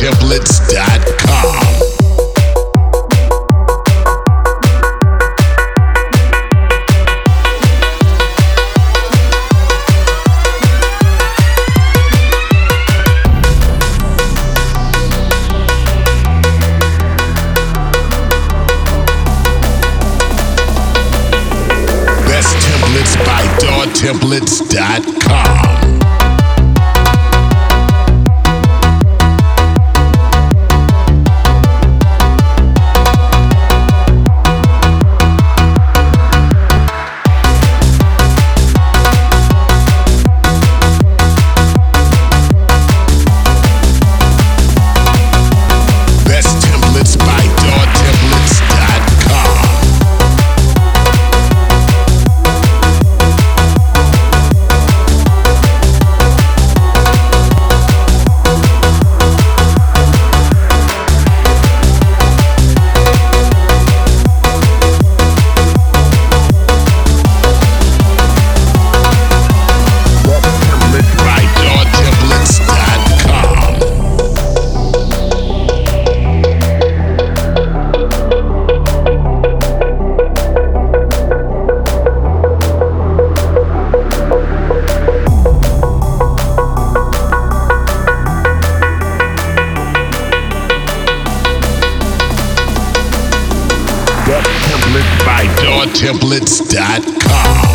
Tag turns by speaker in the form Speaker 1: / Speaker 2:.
Speaker 1: templates.com. templates by dawtemplates.com. By DarTemplates.com.